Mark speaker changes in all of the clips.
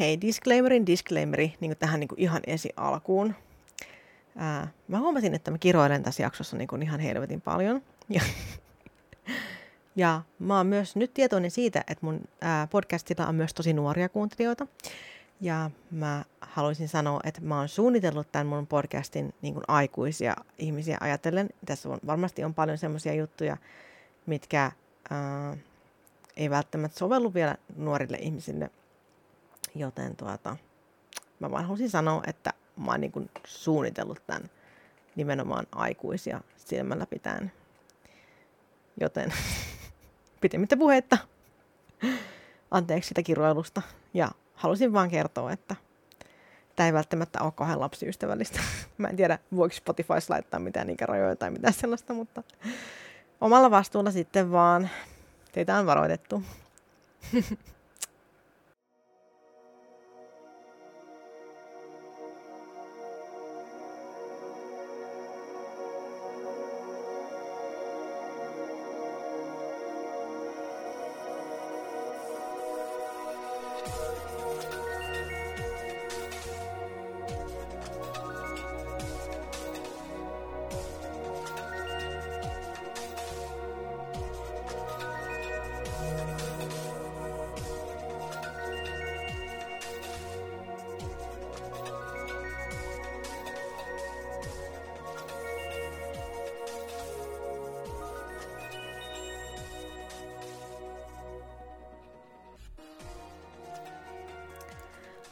Speaker 1: Hei, disclaimerin disclaimeri niin tähän niin ihan ensi alkuun. Ää, mä huomasin, että mä kiroilen tässä jaksossa niin ihan helvetin paljon. Ja, ja mä oon myös nyt tietoinen siitä, että mun ää, podcastilla on myös tosi nuoria kuuntelijoita. Ja mä haluaisin sanoa, että mä oon suunnitellut tämän mun podcastin niin kuin aikuisia ihmisiä ajatellen. Tässä on, varmasti on paljon semmoisia juttuja, mitkä ää, ei välttämättä sovellu vielä nuorille ihmisille. Joten tuota, mä vaan haluaisin sanoa, että mä oon niin suunnitellut tämän nimenomaan aikuisia silmällä pitäen. Joten pitemmittä puhetta. Anteeksi sitä kiroilusta. Ja halusin vaan kertoa, että tämä ei välttämättä ole kauhean lapsiystävällistä. Mä en tiedä, voiko Spotify laittaa mitään ikärajoja tai mitään sellaista, mutta omalla vastuulla sitten vaan teitä on varoitettu.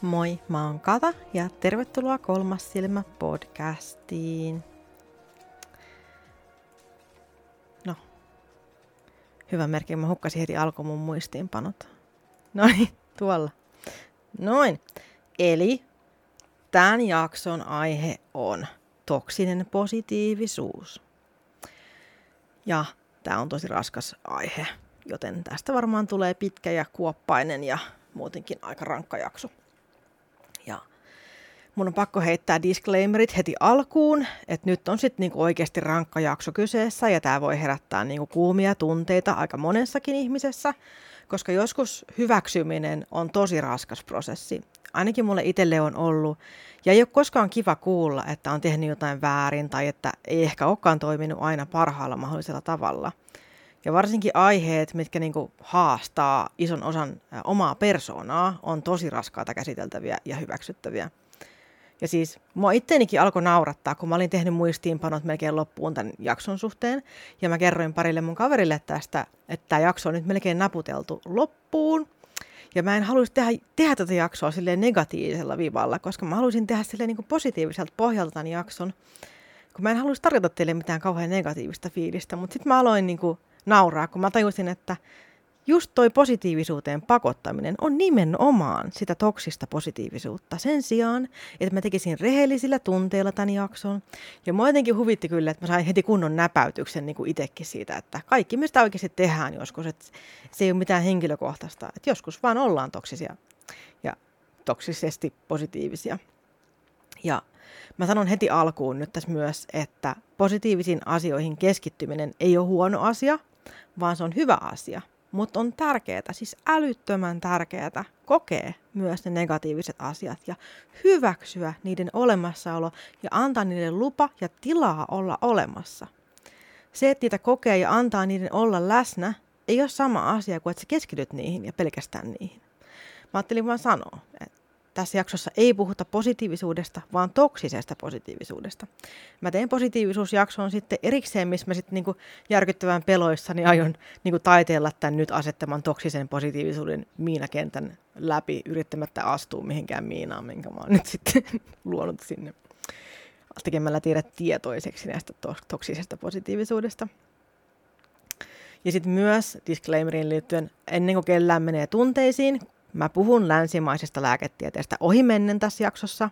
Speaker 1: Moi, mä oon Kata ja tervetuloa Kolmas silmä podcastiin. No, hyvä merkki, mä hukkasin heti alkuun mun muistiinpanot. Noin, tuolla. Noin. Eli tämän jakson aihe on toksinen positiivisuus. Ja tämä on tosi raskas aihe, joten tästä varmaan tulee pitkä ja kuoppainen ja muutenkin aika rankka jakso. Mun on pakko heittää disclaimerit heti alkuun, että nyt on sitten niinku oikeasti rankka jakso kyseessä ja tämä voi herättää niinku kuumia tunteita aika monessakin ihmisessä, koska joskus hyväksyminen on tosi raskas prosessi. Ainakin mulle itselle on ollut, ja ei ole koskaan kiva kuulla, että on tehnyt jotain väärin tai että ei ehkä olekaan toiminut aina parhaalla mahdollisella tavalla. Ja varsinkin aiheet, mitkä niinku haastaa ison osan omaa persoonaa, on tosi raskaata käsiteltäviä ja hyväksyttäviä. Ja siis mua itteenikin alkoi naurattaa, kun mä olin tehnyt muistiinpanot melkein loppuun tämän jakson suhteen. Ja mä kerroin parille mun kaverille tästä, että tämä jakso on nyt melkein naputeltu loppuun. Ja mä en haluaisi tehdä, tehdä tätä jaksoa silleen negatiivisella vivalla, koska mä haluaisin tehdä silleen niin kuin positiiviselta pohjalta tämän jakson. Kun mä en haluaisi tarjota teille mitään kauhean negatiivista fiilistä, mutta sitten mä aloin niin kuin nauraa, kun mä tajusin, että just toi positiivisuuteen pakottaminen on nimenomaan sitä toksista positiivisuutta. Sen sijaan, että mä tekisin rehellisillä tunteilla tämän jakson. Ja mua jotenkin huvitti kyllä, että mä sain heti kunnon näpäytyksen niin kuin itsekin siitä, että kaikki mistä oikeasti tehdään joskus, että se ei ole mitään henkilökohtaista. Että joskus vaan ollaan toksisia ja toksisesti positiivisia. Ja mä sanon heti alkuun nyt tässä myös, että positiivisiin asioihin keskittyminen ei ole huono asia, vaan se on hyvä asia. Mutta on tärkeää, siis älyttömän tärkeää kokea myös ne negatiiviset asiat ja hyväksyä niiden olemassaolo ja antaa niiden lupa ja tilaa olla olemassa. Se, että niitä kokee ja antaa niiden olla läsnä, ei ole sama asia kuin että sä keskityt niihin ja pelkästään niihin. Mä ajattelin vaan sanoa, että tässä jaksossa ei puhuta positiivisuudesta, vaan toksisesta positiivisuudesta. Mä teen positiivisuusjakson sitten erikseen, missä mä sitten niinku järkyttävän peloissani aion niinku taiteella tämän nyt asettaman toksisen positiivisuuden miinakentän läpi, yrittämättä astua mihinkään miinaan, minkä mä oon nyt sitten luonut sinne tekemällä tiedät tietoiseksi näistä to- toksisesta positiivisuudesta. Ja sitten myös disclaimeriin liittyen, ennen kuin kellään menee tunteisiin, mä puhun länsimaisesta lääketieteestä ohimennen tässä jaksossa,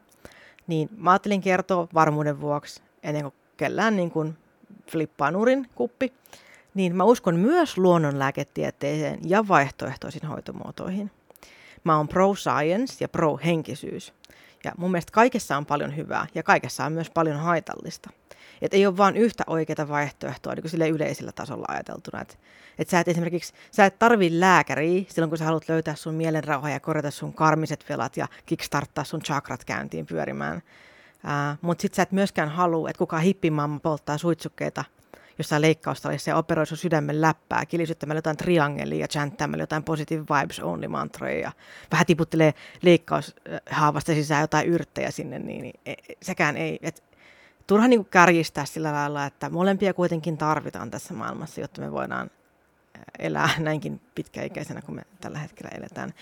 Speaker 1: niin mä ajattelin kertoa varmuuden vuoksi, ennen kuin kellään niin kuin flippaa nurin kuppi, niin mä uskon myös luonnonlääketieteeseen ja vaihtoehtoisiin hoitomuotoihin. Mä oon pro-science ja pro-henkisyys. Ja mun mielestä kaikessa on paljon hyvää ja kaikessa on myös paljon haitallista. Että ei ole vain yhtä oikeaa vaihtoehtoa niin sille yleisellä tasolla ajateltuna. Että et sä et esimerkiksi, sä et tarvi lääkäriä silloin, kun sä haluat löytää sun mielenrauhaa ja korjata sun karmiset velat ja kickstarttaa sun chakrat käyntiin pyörimään. Uh, Mutta sit sä et myöskään halua, että kukaan hippimamma polttaa suitsukkeita jossain leikkaustalissa ja operoi sun sydämen läppää kilisyttämällä jotain triangelia ja chanttämällä jotain positive vibes only mantroja ja vähän tiputtelee leikkaushaavasta sisään jotain yrttejä sinne, niin, niin e, sekään ei, et, turha niin kärjistää sillä lailla, että molempia kuitenkin tarvitaan tässä maailmassa, jotta me voidaan elää näinkin pitkäikäisenä kuin me tällä hetkellä eletään.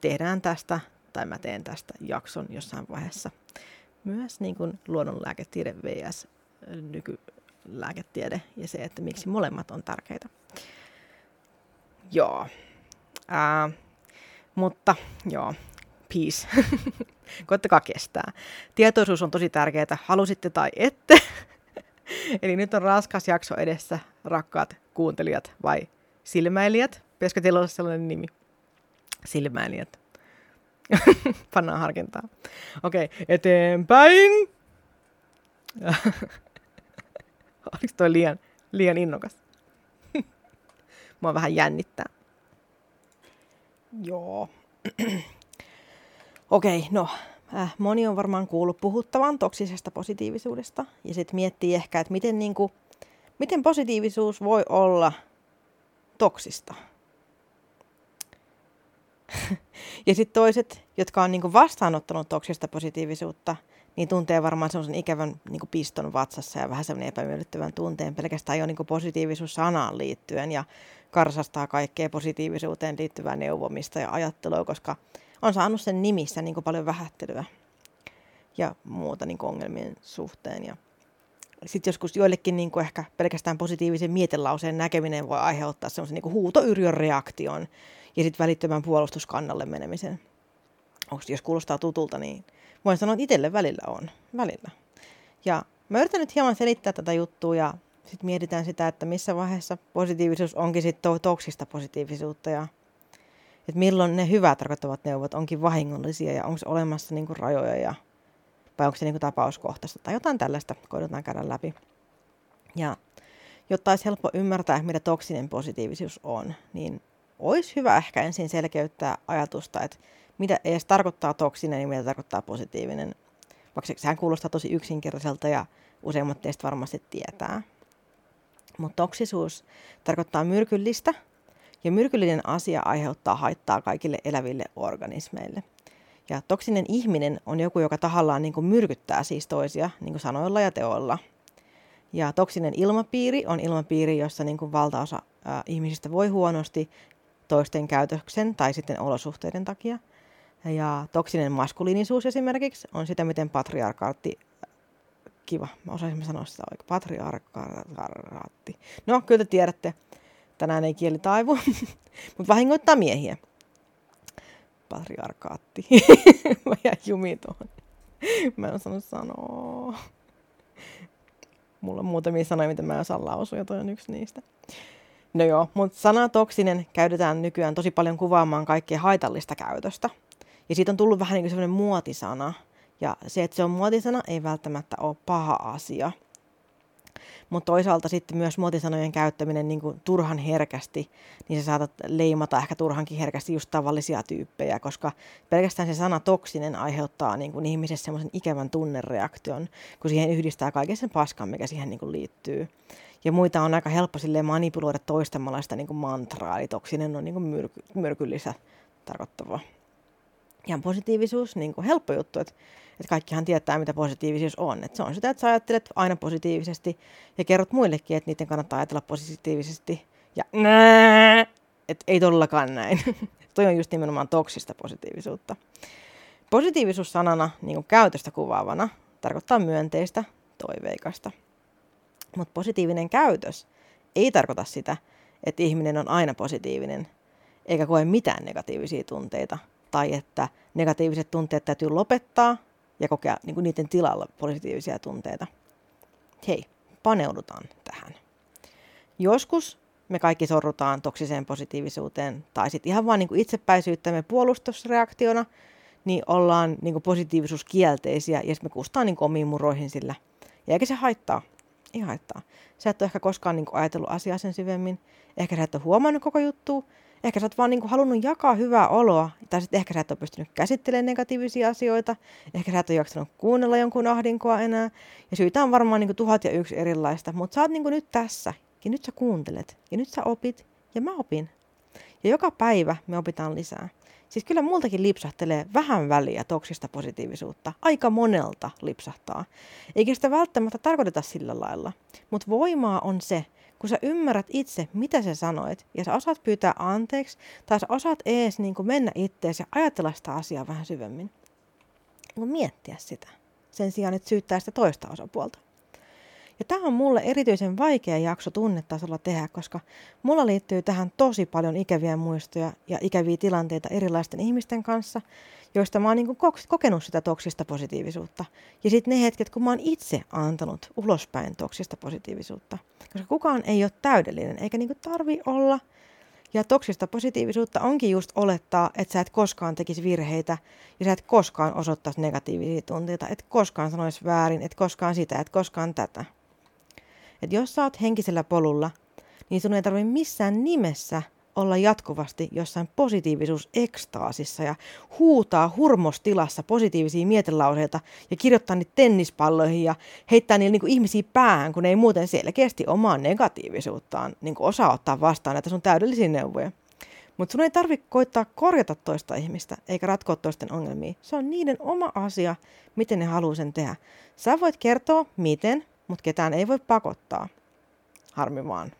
Speaker 1: Tehdään tästä, tai mä teen tästä jakson jossain vaiheessa. Myös niin kuin luonnonlääketiede vs. nykylääketiede ja se, että miksi molemmat on tärkeitä. Joo. Ää, mutta joo, peace. Koittakaa kestää. Tietoisuus on tosi tärkeää, halusitte tai ette. Eli nyt on raskas jakso edessä, rakkaat kuuntelijat vai silmäilijät. Pitäisikö teillä olla sellainen nimi? Silmäilijät. Pannaan harkintaa. Okei, okay, eteenpäin. Oliko toi liian, liian innokas? Mua vähän jännittää. Joo. Okei, no äh, moni on varmaan kuullut puhuttavan toksisesta positiivisuudesta ja sitten miettii ehkä, että miten, niin kuin, miten positiivisuus voi olla toksista. ja sitten toiset, jotka on niin vastaanottanut toksista positiivisuutta, niin tuntee varmaan sellaisen ikävän niin piston vatsassa ja vähän sellainen epämiellyttävän tunteen pelkästään jo niin positiivisuus sanaan liittyen ja karsastaa kaikkea positiivisuuteen liittyvää neuvomista ja ajattelua, koska on saanut sen nimissä niin paljon vähättelyä ja muuta niin ongelmien suhteen. Ja sitten joskus joillekin niin ehkä pelkästään positiivisen mietelauseen näkeminen voi aiheuttaa semmoisen niin huutoyrjön reaktion ja sitten välittömän puolustuskannalle menemisen. Jos kuulostaa tutulta, niin voin sanoa, että itselle välillä on. Välillä. Ja mä yritän nyt hieman selittää tätä juttua ja sitten mietitään sitä, että missä vaiheessa positiivisuus onkin sitten toksista positiivisuutta ja että milloin ne hyvää tarkoittavat neuvot onkin vahingollisia ja onko olemassa niinku rajoja ja vai onko se niinku tapauskohtaista tai jotain tällaista koitetaan käydä läpi. Ja jotta olisi helppo ymmärtää, mitä toksinen positiivisuus on, niin olisi hyvä ehkä ensin selkeyttää ajatusta, että mitä edes tarkoittaa toksinen ja mitä tarkoittaa positiivinen. Vaikka sehän kuulostaa tosi yksinkertaiselta ja useimmat teistä varmasti tietää. Mutta toksisuus tarkoittaa myrkyllistä ja myrkyllinen asia aiheuttaa haittaa kaikille eläville organismeille. Ja toksinen ihminen on joku, joka tahallaan niin kuin myrkyttää siis toisia niin kuin sanoilla ja teoilla. Ja toksinen ilmapiiri on ilmapiiri, jossa niin kuin valtaosa ää, ihmisistä voi huonosti toisten käytöksen tai sitten olosuhteiden takia. Ja toksinen maskuliinisuus esimerkiksi on sitä, miten patriarkaatti, kiva, mä osaisin sanoa sitä oikein, patriarkaatti. No, kyllä te tiedätte, tänään ei kieli taivu, mutta vahingoittaa miehiä. Patriarkaatti. Mä jää jumiin tuohon. Mä en osannut sanoa. Mulla on muutamia sanoja, mitä mä en osaa lausua, ja toi on yksi niistä. No joo, mutta sana toksinen käytetään nykyään tosi paljon kuvaamaan kaikkea haitallista käytöstä. Ja siitä on tullut vähän niin kuin sellainen muotisana. Ja se, että se on muotisana, ei välttämättä ole paha asia – mutta toisaalta sitten myös muotisanojen käyttäminen niin kuin turhan herkästi, niin sä saatat leimata ehkä turhankin herkästi just tavallisia tyyppejä, koska pelkästään se sana toksinen aiheuttaa niin kuin ihmisessä semmoisen ikävän tunnereaktion, kun siihen yhdistää kaiken sen paskan, mikä siihen niin kuin liittyy. Ja muita on aika helppo sille manipuloida toistamalla sitä niin kuin mantraa, eli toksinen on niin kuin myrky, myrkyllistä tarkoittava. Ja positiivisuus, niin kuin helppo juttu, että että kaikkihan tietää, mitä positiivisuus on. Että se on sitä, että sä ajattelet aina positiivisesti ja kerrot muillekin, että niiden kannattaa ajatella positiivisesti. Ja että ei todellakaan näin. Toi on just nimenomaan toksista positiivisuutta. Positiivisuus sanana niin kuin käytöstä kuvaavana tarkoittaa myönteistä, toiveikasta. Mutta positiivinen käytös ei tarkoita sitä, että ihminen on aina positiivinen, eikä koe mitään negatiivisia tunteita, tai että negatiiviset tunteet täytyy lopettaa ja kokea niin kuin niiden tilalla positiivisia tunteita. Hei, paneudutaan tähän. Joskus me kaikki sorrutaan toksiseen positiivisuuteen tai sitten ihan vaan niin itsepäisyyttämme puolustusreaktiona, niin ollaan niin kuin positiivisuuskielteisiä ja sitten me kustaan niin omiin muroihin sillä. Ja eikä se haittaa. Ei haittaa. Sä et ole ehkä koskaan niin kuin, ajatellut asiaa sen syvemmin. Ehkä sä et ole huomannut koko juttu. Ehkä sä oot vaan niin kuin, halunnut jakaa hyvää oloa. Tai sitten ehkä sä et ole pystynyt käsittelemään negatiivisia asioita. Ehkä sä et ole jaksanut kuunnella jonkun ahdinkoa enää. Ja syitä on varmaan niin kuin, tuhat ja yksi erilaista. Mutta sä oot niin kuin, nyt tässä. Ja nyt sä kuuntelet. Ja nyt sä opit. Ja mä opin. Ja joka päivä me opitaan lisää. Siis kyllä multakin lipsahtelee vähän väliä toksista positiivisuutta. Aika monelta lipsahtaa. Eikä sitä välttämättä tarkoiteta sillä lailla. Mutta voimaa on se, kun sä ymmärrät itse, mitä sä sanoit, ja sä osaat pyytää anteeksi, tai sä osaat ees niin mennä ittees ja ajatella sitä asiaa vähän syvemmin. Niin miettiä sitä, sen sijaan, että syyttää sitä toista osapuolta. Ja tämä on mulle erityisen vaikea jakso tunnetasolla tehdä, koska mulla liittyy tähän tosi paljon ikäviä muistoja ja ikäviä tilanteita erilaisten ihmisten kanssa, joista mä oon niin kokenut sitä toksista positiivisuutta. Ja sitten ne hetket, kun mä oon itse antanut ulospäin toksista positiivisuutta. Koska kukaan ei ole täydellinen, eikä niin tarvi olla. Ja toksista positiivisuutta onkin just olettaa, että sä et koskaan tekisi virheitä ja sä et koskaan osoittaisi negatiivisia tunteita, et koskaan sanoisi väärin, et koskaan sitä, et koskaan tätä. Että jos sä oot henkisellä polulla, niin sun ei tarvitse missään nimessä olla jatkuvasti jossain positiivisuusekstaasissa ja huutaa hurmostilassa positiivisia mietelauseita ja kirjoittaa niitä tennispalloihin ja heittää niille niin ihmisiä päähän, kun ei muuten selkeästi omaa negatiivisuuttaan niin osaa ottaa vastaan näitä sun täydellisiä neuvoja. Mutta sun ei tarvitse koittaa korjata toista ihmistä eikä ratkoa toisten ongelmia. Se on niiden oma asia, miten ne haluaa sen tehdä. Sä voit kertoa, miten mutta ketään ei voi pakottaa. Harmi vaan.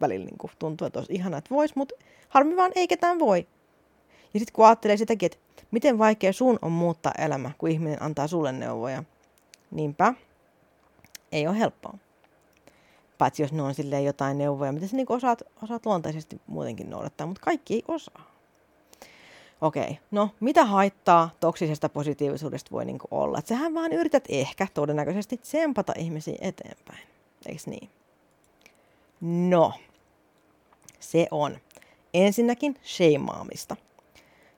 Speaker 1: Välillä niin tuntuu, että olisi ihana, että vois, mutta harmi vaan ei ketään voi. Ja sitten kun ajattelee sitäkin, että miten vaikea sun on muuttaa elämä, kun ihminen antaa sulle neuvoja. Niinpä, ei ole helppoa. Paitsi jos ne on silleen jotain neuvoja, mitä sä niin osaat, osaat luontaisesti muutenkin noudattaa, mutta kaikki ei osaa. Okei, no mitä haittaa toksisesta positiivisuudesta voi niin olla? Et sähän vaan yrität ehkä todennäköisesti tsempata ihmisiä eteenpäin, eikö niin? No, se on ensinnäkin sheimaamista.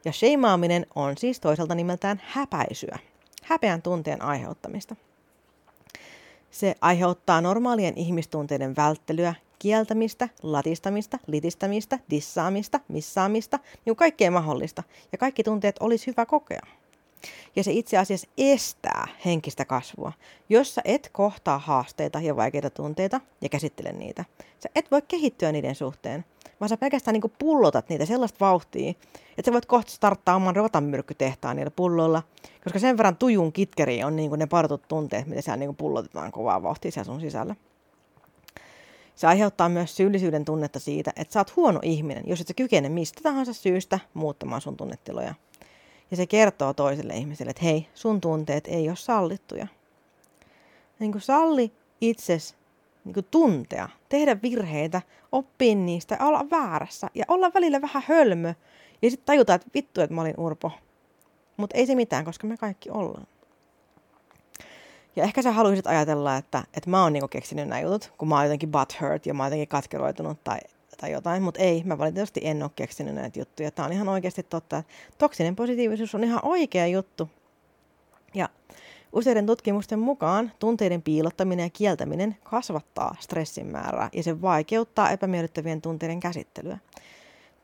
Speaker 1: Ja sheimaaminen on siis toisaalta nimeltään häpäisyä, häpeän tunteen aiheuttamista. Se aiheuttaa normaalien ihmistunteiden välttelyä kieltämistä, latistamista, litistämistä, dissaamista, missaamista, niin kaikkea mahdollista. Ja kaikki tunteet olisi hyvä kokea. Ja se itse asiassa estää henkistä kasvua. Jos sä et kohtaa haasteita ja vaikeita tunteita ja käsittele niitä, sä et voi kehittyä niiden suhteen, vaan sä pelkästään niin pullotat niitä sellaista vauhtia, että sä voit kohta starttaa oman rotanmyrkkytehtaan niillä pulloilla, koska sen verran tujun kitkeri on niin ne partut tunteet, mitä siellä niin pullotetaan kovaa vauhtia siellä sun sisällä. Se aiheuttaa myös syyllisyyden tunnetta siitä, että sä oot huono ihminen, jos et sä kykene mistä tahansa syystä muuttamaan sun tunnetiloja. Ja se kertoo toiselle ihmiselle, että hei, sun tunteet ei ole sallittuja. Niin kuin salli itses niin kuin tuntea, tehdä virheitä, oppia niistä, olla väärässä ja olla välillä vähän hölmö. Ja sitten tajuta, että vittu, että mä olin urpo. Mutta ei se mitään, koska me kaikki ollaan. Ja ehkä sä haluaisit ajatella, että, että mä oon niinku keksinyt nämä jutut, kun mä oon jotenkin butthurt ja mä oon jotenkin katkeroitunut tai, tai jotain, mutta ei, mä valitettavasti en ole keksinyt näitä juttuja. Tää on ihan oikeasti totta. Toksinen positiivisuus on ihan oikea juttu. Ja useiden tutkimusten mukaan tunteiden piilottaminen ja kieltäminen kasvattaa stressin määrää ja se vaikeuttaa epämiellyttävien tunteiden käsittelyä.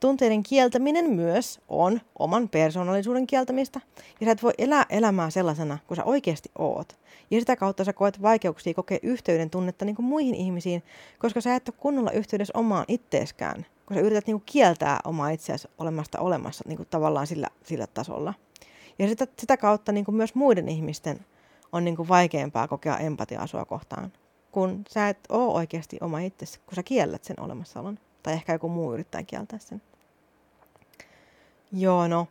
Speaker 1: Tunteiden kieltäminen myös on oman persoonallisuuden kieltämistä, ja sä et voi elää elämää sellaisena kuin sä oikeasti oot. Ja sitä kautta sä koet vaikeuksia kokea yhteyden tunnetta niin kuin muihin ihmisiin, koska sä et ole kunnolla yhteydessä omaan itteeskään, kun sä yrität niin kuin kieltää omaa itseäsi olemasta olemassa niin kuin tavallaan sillä, sillä tasolla. Ja sitä, sitä kautta niin kuin myös muiden ihmisten on niin kuin vaikeampaa kokea empatiaa sua kohtaan, kun sä et ole oikeasti oma itsesi, kun sä kiellät sen olemassaolon. Tai ehkä joku muu yrittää kieltää sen. Joo, no.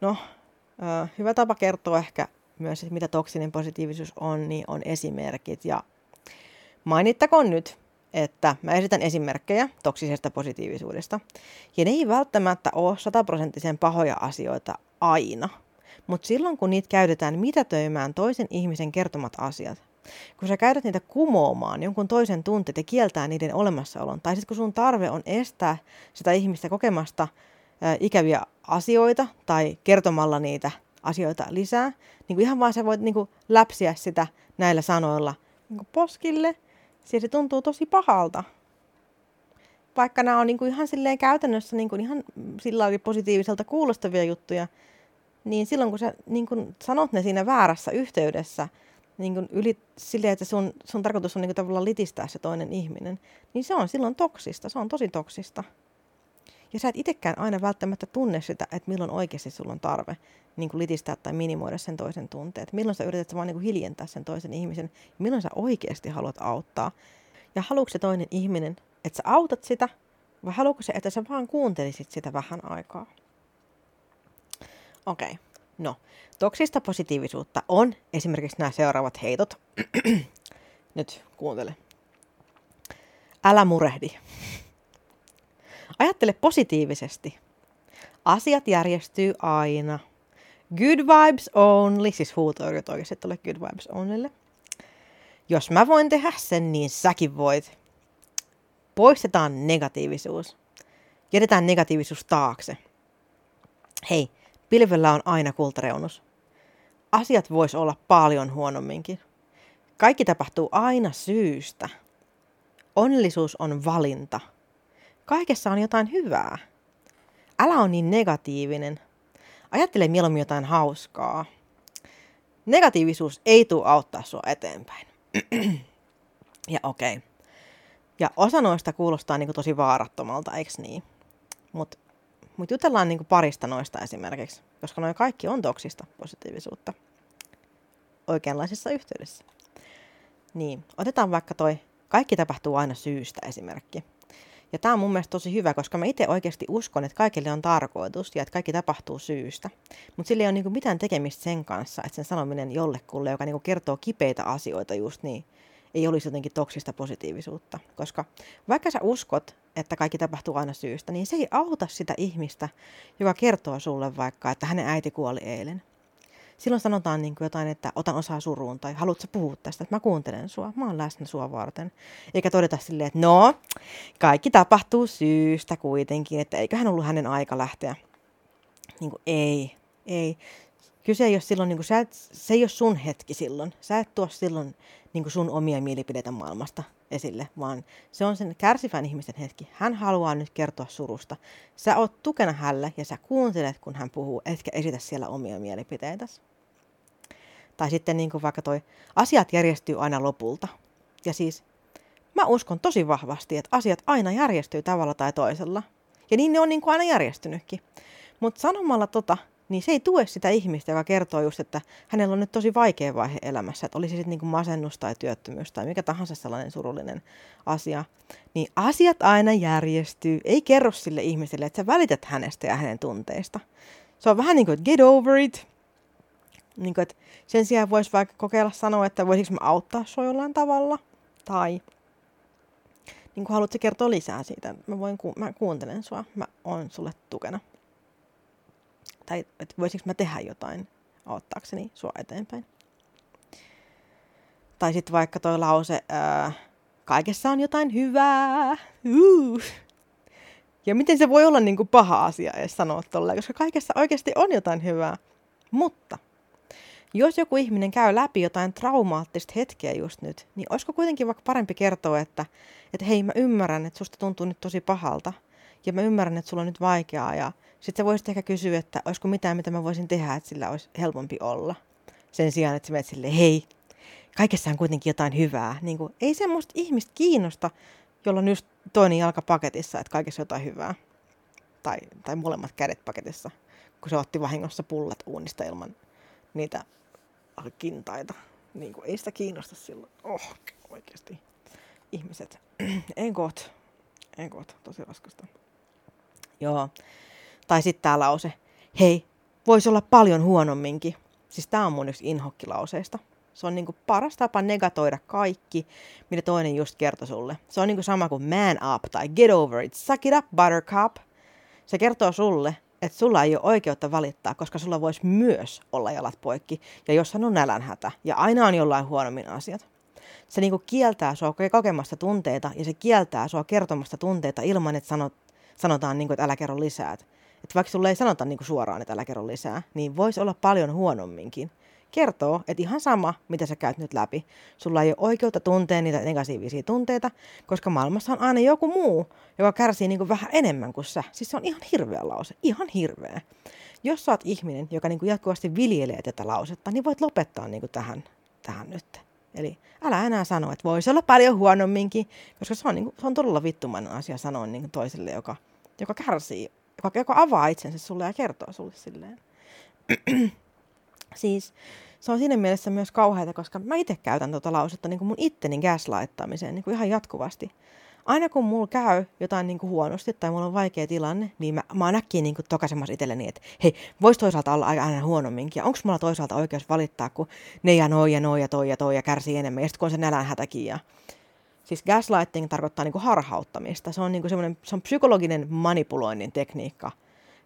Speaker 1: No, hyvä tapa kertoa ehkä myös, että mitä toksinen positiivisuus on, niin on esimerkit. Ja mainittakoon nyt, että mä esitän esimerkkejä toksisesta positiivisuudesta. Ja ne ei välttämättä ole sataprosenttisen pahoja asioita aina. Mutta silloin kun niitä käytetään mitätöimään toisen ihmisen kertomat asiat, kun sä käytät niitä kumoamaan jonkun toisen tunteet ja kieltää niiden olemassaolon, tai sitten kun sun tarve on estää sitä ihmistä kokemasta ikäviä asioita tai kertomalla niitä asioita lisää, niin kuin ihan vaan sä voit niin kuin läpsiä sitä näillä sanoilla niin poskille, siis se tuntuu tosi pahalta. Vaikka nämä on niin kuin ihan silleen käytännössä niin kuin ihan sillä positiiviselta kuulostavia juttuja, niin silloin kun sä niin kuin sanot ne siinä väärässä yhteydessä, niin kuin yli, silleen, että sun, sun tarkoitus on niin kuin tavallaan litistää se toinen ihminen, niin se on silloin toksista, se on tosi toksista. Ja sä et itsekään aina välttämättä tunne sitä, että milloin oikeasti sulla on tarve niin kuin litistää tai minimoida sen toisen tunteet. Milloin sä yrität vaan niin kuin hiljentää sen toisen ihmisen milloin sä oikeasti haluat auttaa. Ja haluatko se toinen ihminen, että sä autat sitä vai haluatko se, että sä vaan kuuntelisit sitä vähän aikaa? Okei, okay. no toksista positiivisuutta on esimerkiksi nämä seuraavat heitot. Nyt kuuntele. Älä murehdi. Ajattele positiivisesti. Asiat järjestyy aina. Good vibes only, siis huutoyrit oikeasti tulee good vibes onlylle. Jos mä voin tehdä sen, niin säkin voit. Poistetaan negatiivisuus. Jätetään negatiivisuus taakse. Hei, pilvellä on aina kultareunus. Asiat vois olla paljon huonomminkin. Kaikki tapahtuu aina syystä. Onnellisuus on valinta – Kaikessa on jotain hyvää. Älä on niin negatiivinen. Ajattele mieluummin jotain hauskaa. Negatiivisuus ei tule auttaa sua eteenpäin. ja okei. Okay. Ja osa noista kuulostaa niin kuin tosi vaarattomalta, eikö niin? Mutta mut jutellaan niin kuin parista noista esimerkiksi, koska noin kaikki on toksista positiivisuutta oikeanlaisessa yhteydessä. Niin, otetaan vaikka toi kaikki tapahtuu aina syystä esimerkki. Ja tämä on mun mielestä tosi hyvä, koska mä itse oikeasti uskon, että kaikille on tarkoitus ja että kaikki tapahtuu syystä. Mutta sillä ei ole niinku mitään tekemistä sen kanssa, että sen sanominen jollekulle, joka niinku kertoo kipeitä asioita just niin, ei olisi jotenkin toksista positiivisuutta. Koska vaikka sä uskot, että kaikki tapahtuu aina syystä, niin se ei auta sitä ihmistä, joka kertoo sulle vaikka, että hänen äiti kuoli eilen silloin sanotaan niin kuin jotain, että otan osaa suruun tai haluatko puhua tästä, että mä kuuntelen sua, mä oon läsnä sua varten. Eikä todeta silleen, että no, kaikki tapahtuu syystä kuitenkin, että eiköhän ollut hänen aika lähteä. Niin kuin, ei, ei. Kyse ei ole silloin, niin kuin, sä et, se ei ole sun hetki silloin. Sä et tuo silloin niin kuin sun omia mielipiteitä maailmasta esille, vaan se on sen kärsivän ihmisen hetki. Hän haluaa nyt kertoa surusta. Sä oot tukena hälle ja sä kuuntelet, kun hän puhuu, etkä esitä siellä omia mielipiteitäsi. Tai sitten niin kuin vaikka toi, asiat järjestyy aina lopulta. Ja siis mä uskon tosi vahvasti, että asiat aina järjestyy tavalla tai toisella. Ja niin ne on niin kuin aina järjestynytkin. Mutta sanomalla tota, niin se ei tue sitä ihmistä, joka kertoo just, että hänellä on nyt tosi vaikea vaihe elämässä, että olisi sitten niin masennus tai työttömyys tai mikä tahansa sellainen surullinen asia, niin asiat aina järjestyy. Ei kerro sille ihmiselle, että sä välität hänestä ja hänen tunteista. Se on vähän niin kuin, että get over it. Niin kuin, että sen sijaan voisi vaikka kokeilla sanoa, että voisiko mä auttaa sua jollain tavalla. Tai niin kuin haluatko kertoa lisää siitä, mä, voin, mä kuuntelen sua, mä oon sulle tukena tai että voisinko mä tehdä jotain auttaakseni sua eteenpäin. Tai sitten vaikka toi lause, ää, kaikessa on jotain hyvää. Uh. Ja miten se voi olla niin kuin paha asia edes sanoa tolleen, koska kaikessa oikeasti on jotain hyvää. Mutta jos joku ihminen käy läpi jotain traumaattista hetkeä just nyt, niin olisiko kuitenkin vaikka parempi kertoa, että, että hei mä ymmärrän, että susta tuntuu nyt tosi pahalta. Ja mä ymmärrän, että sulla on nyt vaikeaa ja sitten sä voisit ehkä kysyä, että olisiko mitään, mitä mä voisin tehdä, että sillä olisi helpompi olla. Sen sijaan, että sä menet silleen, hei, kaikessa on kuitenkin jotain hyvää. Niin kuin, ei semmoista ihmistä kiinnosta, jolla on just toinen jalka paketissa, että kaikessa on jotain hyvää. Tai, tai molemmat kädet paketissa, kun se otti vahingossa pullat uunista ilman niitä kintaita. Niin kuin, ei sitä kiinnosta silloin. Oh, oikeasti. Ihmiset. en koot. En koot. Tosi raskasta. Joo. Tai sitten tämä lause, hei, voisi olla paljon huonomminkin. Siis tämä on mun yksi inhokkilauseista. Se on niinku paras tapa negatoida kaikki, mitä toinen just kertoi sulle. Se on niinku sama kuin man up tai get over it, suck it up buttercup. Se kertoo sulle, että sulla ei ole oikeutta valittaa, koska sulla voisi myös olla jalat poikki, ja jos on nälänhätä, ja aina on jollain huonommin asiat. Se niinku kieltää sua kokemasta tunteita, ja se kieltää sua kertomasta tunteita ilman, että sanot, sanotaan, niinku, että älä kerro lisää. Että vaikka sulle ei sanota niin kuin suoraan, että älä kerro lisää, niin voisi olla paljon huonomminkin. kertoo, että ihan sama, mitä sä käyt nyt läpi. Sulla ei ole oikeutta tuntea niitä negatiivisia tunteita, koska maailmassa on aina joku muu, joka kärsii niin kuin vähän enemmän kuin sä. Siis se on ihan hirveä lause, ihan hirveä. Jos sä oot ihminen, joka niin kuin jatkuvasti viljelee tätä lausetta, niin voit lopettaa niin kuin tähän, tähän nyt. Eli älä enää sano, että voisi olla paljon huonomminkin, koska se on, niin kuin, se on todella vittumainen asia sanoa niin kuin toiselle, joka, joka kärsii, joka, joka avaa itsensä sulle ja kertoo sulle silleen. siis se on siinä mielessä myös kauheata, koska mä itse käytän tuota lausetta niin kuin mun itteni gaslaittamiseen niin kuin ihan jatkuvasti. Aina kun mulla käy jotain niin kuin huonosti tai mulla on vaikea tilanne, niin mä, mä oon äkkiä niin kuin tokasemassa itselleni, että hei, vois toisaalta olla aina huonomminkin. Ja onko mulla toisaalta oikeus valittaa, kun ne ja noi ja noi ja toi ja toi ja kärsii enemmän. Ja sitten kun on se nälänhätäkin ja Siis gaslighting tarkoittaa niin kuin harhauttamista. Se on, niin kuin se on psykologinen manipuloinnin tekniikka –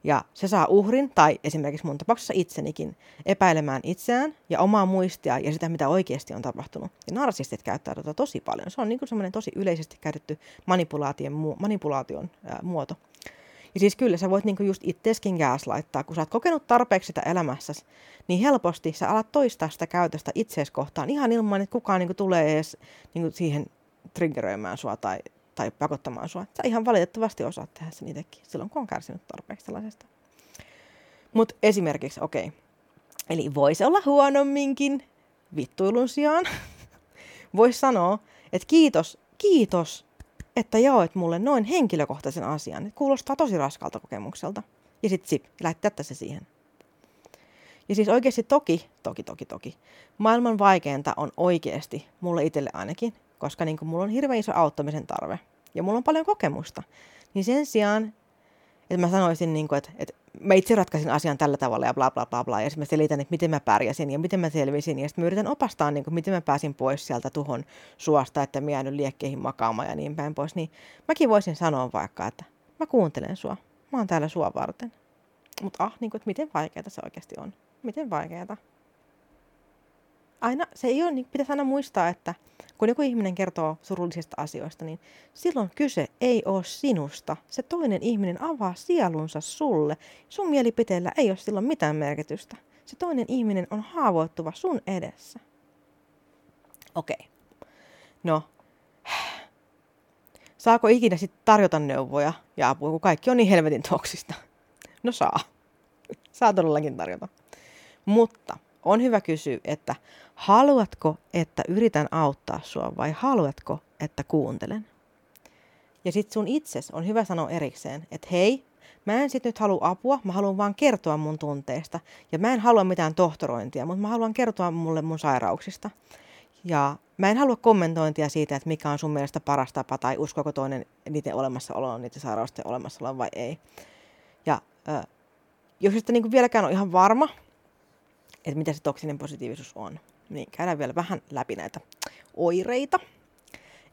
Speaker 1: ja se saa uhrin, tai esimerkiksi mun tapauksessa itsenikin, epäilemään itseään ja omaa muistia ja sitä, mitä oikeasti on tapahtunut. Ja narsistit käyttää tätä tosi paljon. Se on niin semmoinen tosi yleisesti käytetty manipulaation, manipulaation ää, muoto. Ja siis kyllä sä voit niinku just itseskin laittaa, kun sä oot kokenut tarpeeksi sitä elämässäsi, niin helposti sä alat toistaa sitä käytöstä itseesi kohtaan ihan ilman, että kukaan niinku tulee edes niinku siihen triggeröimään sua tai, tai pakottamaan sua. Sä ihan valitettavasti osaat tehdä sen itsekin silloin, kun on kärsinyt tarpeeksi sellaisesta. Mutta esimerkiksi, okei, okay. eli voisi olla huonomminkin vittuilun sijaan. voisi sanoa, että kiitos, kiitos, että jaoit mulle noin henkilökohtaisen asian. Kuulostaa tosi raskalta kokemukselta. Ja sitten sip, lähettää se siihen. Ja siis oikeasti toki, toki, toki, toki, maailman vaikeinta on oikeasti, mulle itselle ainakin, koska niin mulla on hirveän iso auttamisen tarve ja mulla on paljon kokemusta. Niin sen sijaan, että mä sanoisin, niin kuin, että, että mä itse ratkaisin asian tällä tavalla ja bla bla bla bla, ja sitten mä selitän, että miten mä pärjäsin ja miten mä selvisin, ja sitten mä yritän opastaa, niin kuin, miten mä pääsin pois sieltä tuhon suosta, että mä jäänyt liekkeihin makaamaan ja niin päin pois, niin mäkin voisin sanoa vaikka, että mä kuuntelen sua, mä oon täällä sua varten. Mutta ah, niin kuin, että miten vaikeaa se oikeasti on. Miten vaikeaa aina, se ei ole, niin pitäisi aina muistaa, että kun joku ihminen kertoo surullisista asioista, niin silloin kyse ei ole sinusta. Se toinen ihminen avaa sielunsa sulle. Sun mielipiteellä ei ole silloin mitään merkitystä. Se toinen ihminen on haavoittuva sun edessä. Okei. Okay. No, saako ikinä sitten tarjota neuvoja ja apua, kun kaikki on niin helvetin toksista? No saa. Saa todellakin tarjota. Mutta on hyvä kysyä, että haluatko, että yritän auttaa sua vai haluatko, että kuuntelen? Ja sitten sun itses on hyvä sanoa erikseen, että hei, mä en sit nyt halua apua, mä haluan vaan kertoa mun tunteista. Ja mä en halua mitään tohtorointia, mutta mä haluan kertoa mulle mun sairauksista. Ja mä en halua kommentointia siitä, että mikä on sun mielestä paras tapa tai uskoko toinen niiden olemassaoloon, niiden sairausten olemassaoloon vai ei. Ja äh, jos et niin vieläkään ole ihan varma, että mitä se toksinen positiivisuus on. Niin käydään vielä vähän läpi näitä oireita.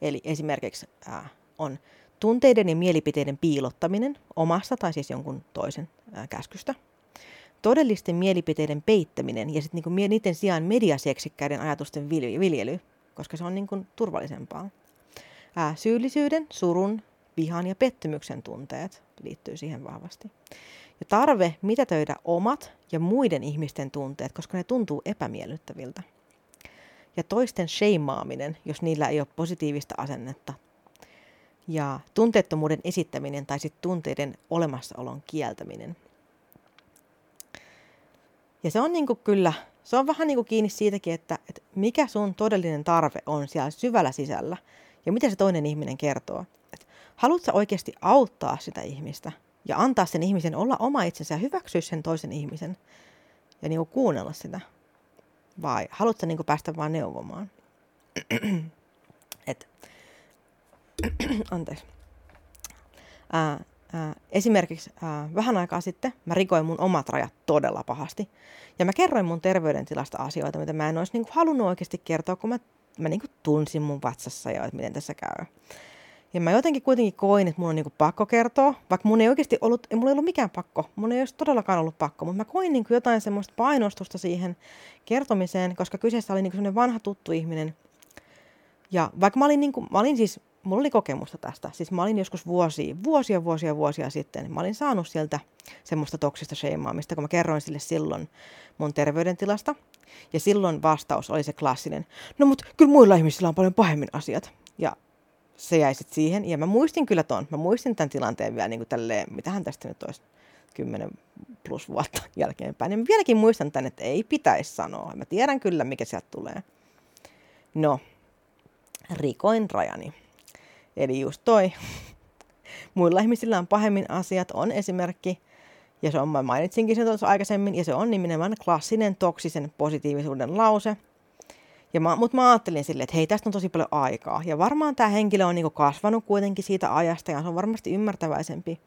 Speaker 1: Eli esimerkiksi ää, on tunteiden ja mielipiteiden piilottaminen omasta tai siis jonkun toisen ää, käskystä. Todellisten mielipiteiden peittäminen ja sitten niinku niiden sijaan mediaseksikkäiden ajatusten viljely, koska se on niinku turvallisempaa. Ää, syyllisyyden, surun, vihan ja pettymyksen tunteet liittyy siihen vahvasti ja tarve mitätöidä omat ja muiden ihmisten tunteet, koska ne tuntuu epämiellyttäviltä. Ja toisten sheimaaminen, jos niillä ei ole positiivista asennetta. Ja tunteettomuuden esittäminen tai sitten tunteiden olemassaolon kieltäminen. Ja se on niinku kyllä, se on vähän niinku kiinni siitäkin, että, että mikä sun todellinen tarve on siellä syvällä sisällä ja mitä se toinen ihminen kertoo. Haluatko oikeasti auttaa sitä ihmistä – ja antaa sen ihmisen olla oma itsensä ja hyväksyä sen toisen ihmisen ja niin kuin kuunnella sitä? Vai haluatko niin kuin päästä vaan neuvomaan? Et, anteeksi. Ää, ää, esimerkiksi ää, vähän aikaa sitten mä rikoin mun omat rajat todella pahasti. Ja mä kerroin mun terveydentilasta asioita, mitä mä en olisi niin kuin halunnut oikeasti kertoa, kun mä, mä niin kuin tunsin mun vatsassa ja että miten tässä käy. Ja mä jotenkin kuitenkin koin, että mun on niinku pakko kertoa, vaikka mun ei oikeasti ollut, ei mulla ei ollut mikään pakko, mun ei olisi todellakaan ollut pakko, mutta mä koin niinku jotain semmoista painostusta siihen kertomiseen, koska kyseessä oli niinku semmoinen vanha tuttu ihminen. Ja vaikka mä olin, niinku, mä olin siis, mulla oli kokemusta tästä, siis mä olin joskus vuosia, vuosia, vuosia, vuosia sitten, mä olin saanut sieltä semmoista toksista sheimaamista, kun mä kerroin sille silloin mun terveydentilasta. Ja silloin vastaus oli se klassinen, no mutta kyllä muilla ihmisillä on paljon pahemmin asiat. Ja se jäi sitten siihen. Ja mä muistin kyllä ton, mä muistin tämän tilanteen vielä niin kuin tälleen, mitähän tästä nyt olisi, 10 plus vuotta jälkeenpäin. Ja mä vieläkin muistan tämän, että ei pitäisi sanoa. Mä tiedän kyllä, mikä sieltä tulee. No, rikoin rajani. Eli just toi. Muilla ihmisillä on pahemmin asiat, on esimerkki. Ja se on, mä mainitsinkin sen tuossa aikaisemmin, ja se on nimenomaan klassinen toksisen positiivisuuden lause. Ja mä, mutta mä ajattelin silleen, että hei, tästä on tosi paljon aikaa. Ja varmaan tämä henkilö on niinku kasvanut kuitenkin siitä ajasta, ja se on varmasti ymmärtäväisempi.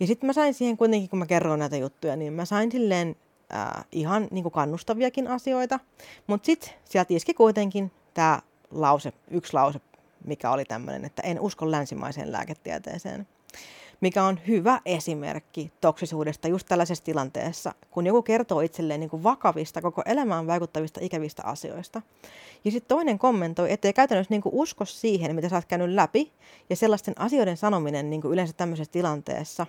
Speaker 1: Ja sitten mä sain siihen kuitenkin, kun mä kerroin näitä juttuja, niin mä sain silleen äh, ihan niinku kannustaviakin asioita. Mutta sitten sieltä iski kuitenkin tämä lause, yksi lause, mikä oli tämmöinen, että en usko länsimaiseen lääketieteeseen. Mikä on hyvä esimerkki toksisuudesta just tällaisessa tilanteessa, kun joku kertoo itselleen niin kuin vakavista, koko elämään vaikuttavista ikävistä asioista. Ja sitten toinen kommentoi, ettei käytännössä niin kuin usko siihen, mitä sä oot käynyt läpi, ja sellaisten asioiden sanominen niin kuin yleensä tämmöisessä tilanteessa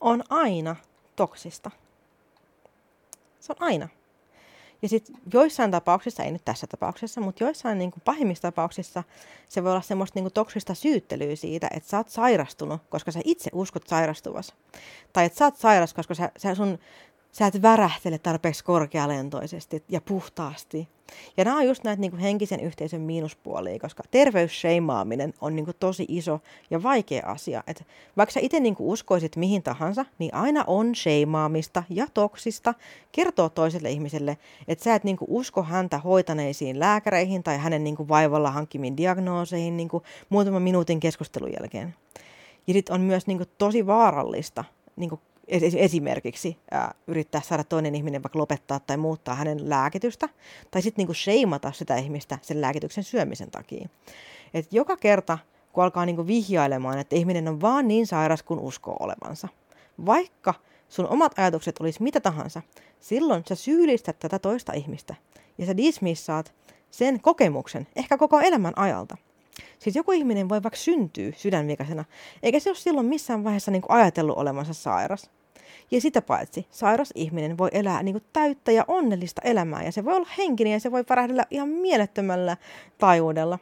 Speaker 1: on aina toksista. Se on aina. Ja sitten joissain tapauksissa, ei nyt tässä tapauksessa, mutta joissain niin kuin pahimmissa tapauksissa se voi olla semmoista niin kuin toksista syyttelyä siitä, että sä oot sairastunut, koska sä itse uskot sairastuvas. Tai että sä oot sairas, koska sä, sä sun sä et värähtele tarpeeksi korkealentoisesti ja puhtaasti. Ja nämä on just näitä niin kuin henkisen yhteisön miinuspuolia, koska terveysseimaaminen on niin kuin tosi iso ja vaikea asia. Et vaikka sä itse niin uskoisit mihin tahansa, niin aina on sheimaamista ja toksista kertoa toiselle ihmiselle, että sä et niin kuin usko häntä hoitaneisiin lääkäreihin tai hänen niin kuin vaivalla hankkimiin diagnooseihin niin kuin muutaman minuutin keskustelun jälkeen. Ja sitten on myös niin kuin tosi vaarallista niin kuin esimerkiksi ää, yrittää saada toinen ihminen vaikka lopettaa tai muuttaa hänen lääkitystä, tai sitten niinku sheimata sitä ihmistä sen lääkityksen syömisen takia. Et joka kerta, kun alkaa niinku vihjailemaan, että ihminen on vaan niin sairas kuin uskoo olevansa, vaikka sun omat ajatukset olisi mitä tahansa, silloin sä syyllistät tätä toista ihmistä ja sä dismissaat sen kokemuksen, ehkä koko elämän ajalta. Siis joku ihminen voi vaikka syntyä sydänvikaisena, eikä se ole silloin missään vaiheessa niin kuin ajatellut olevansa sairas. Ja sitä paitsi sairas ihminen voi elää niin kuin täyttä ja onnellista elämää ja se voi olla henkinen ja se voi värähdellä ihan mielettömällä taajuudella.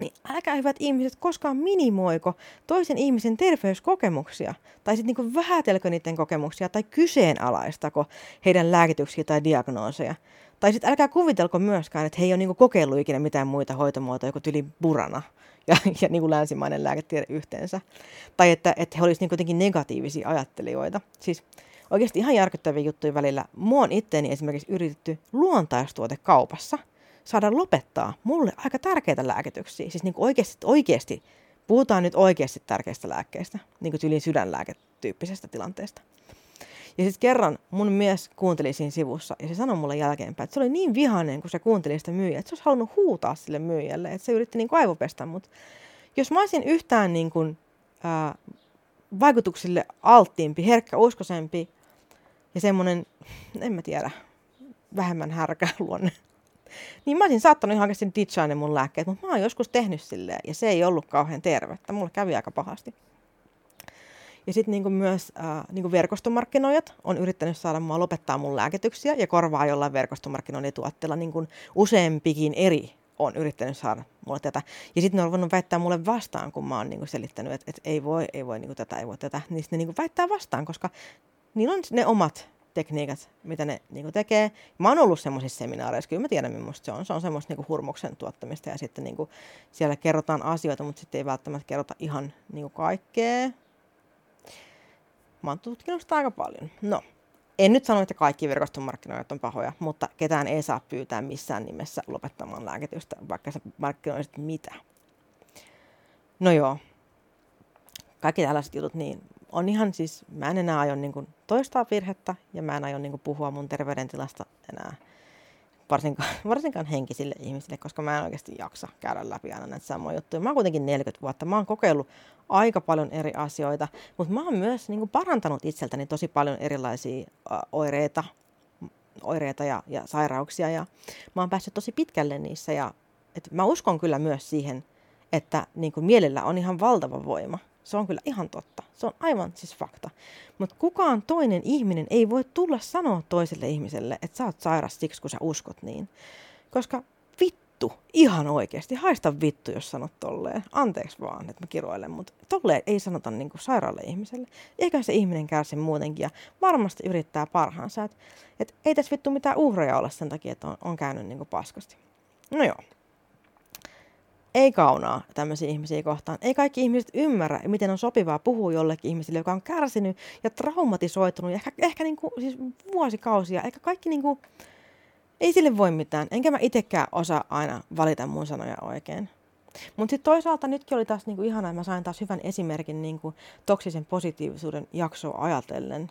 Speaker 1: Niin älkää hyvät ihmiset koskaan minimoiko toisen ihmisen terveyskokemuksia tai sitten niinku vähätelkö niiden kokemuksia tai kyseenalaistako heidän lääkityksiä tai diagnooseja. Tai sitten älkää kuvitelko myöskään, että he ei ole niinku kokeillut ikinä mitään muita hoitomuotoja kuin tyli burana ja, ja niin kuin länsimainen lääketiede yhteensä. Tai että, että he olisivat niin jotenkin negatiivisia ajattelijoita. Siis oikeasti ihan järkyttäviä juttuja välillä. Mua on itteeni esimerkiksi yritetty luontaistuotekaupassa saada lopettaa mulle aika tärkeitä lääkityksiä. Siis niin kuin oikeasti, oikeasti, puhutaan nyt oikeasti tärkeistä lääkkeistä, niin kuin tyyliin sydänlääketyyppisestä tilanteesta. Ja sitten kerran mun mies kuunteli siinä sivussa ja se sanoi mulle jälkeenpäin, että se oli niin vihainen, kun se kuunteli sitä myyjää, että se olisi halunnut huutaa sille myyjälle, että se yritti niin aivopestä mut. Jos mä olisin yhtään niin kuin, ää, vaikutuksille alttiimpi, herkkäuskoisempi ja semmoinen, en mä tiedä, vähemmän härkä luonne, niin mä olisin saattanut ihan oikeasti ditchaa ne mun lääkkeet, mutta mä oon joskus tehnyt silleen ja se ei ollut kauhean tervettä. Mulle kävi aika pahasti. Ja sitten niinku myös äh, niinku verkostomarkkinoijat on yrittänyt saada mua lopettaa mun lääkityksiä ja korvaa jollain verkostomarkkinoinnin tuotteella niin useampikin eri on yrittänyt saada mulle tätä. Ja sitten ne on voinut väittää mulle vastaan, kun mä oon niinku selittänyt, että, et ei voi, ei voi niinku tätä, ei voi tätä. Niin ne niinku väittää vastaan, koska niillä on ne omat tekniikat, mitä ne niinku tekee. Mä oon ollut semmoisissa seminaareissa, kyllä mä tiedän, millaista se on. Se on semmoista niinku hurmuksen tuottamista ja sitten niinku siellä kerrotaan asioita, mutta sitten ei välttämättä kerrota ihan niinku kaikkea. Mä oon tutkinut sitä aika paljon. No, en nyt sano, että kaikki verkostomarkkinoijat on pahoja, mutta ketään ei saa pyytää missään nimessä lopettamaan lääkitystä, vaikka sä markkinoisit mitä. No joo, kaikki tällaiset jutut, niin on ihan siis, mä en enää aio niin toistaa virhettä ja mä en aio niin puhua mun terveydentilasta enää varsinkaan, varsinkaan henkisille ihmisille, koska mä en oikeasti jaksa käydä läpi aina näitä samoja juttuja. Mä oon kuitenkin 40 vuotta, mä oon kokeillut aika paljon eri asioita, mutta mä oon myös niin kuin parantanut itseltäni tosi paljon erilaisia uh, oireita, oireita ja, ja sairauksia ja mä oon päässyt tosi pitkälle niissä ja et mä uskon kyllä myös siihen, että niin kuin mielellä on ihan valtava voima. Se on kyllä ihan totta. Se on aivan siis fakta. Mutta kukaan toinen ihminen ei voi tulla sanoa toiselle ihmiselle, että sä oot sairas siksi, kun sä uskot niin. Koska vittu, ihan oikeasti, haista vittu, jos sanot tolleen. Anteeksi vaan, että mä kiroilen, mutta tolleen ei sanota niin kuin sairaalle ihmiselle. Eikä se ihminen kärsi muutenkin ja varmasti yrittää parhaansa. Että et ei tässä vittu mitään uhreja olla sen takia, että on, on käynyt niin kuin paskasti. No joo. Ei kaunaa tämmöisiä ihmisiä kohtaan. Ei kaikki ihmiset ymmärrä, miten on sopivaa puhua jollekin ihmiselle, joka on kärsinyt ja traumatisoitunut, ehkä, ehkä niin kuin, siis vuosikausia. Eikä kaikki niin kuin, ei sille voi mitään. Enkä mä itsekään osaa aina valita mun sanoja oikein. Mutta sitten toisaalta nytkin oli taas niinku ihana, mä sain taas hyvän esimerkin niinku toksisen positiivisuuden jaksoa ajatellen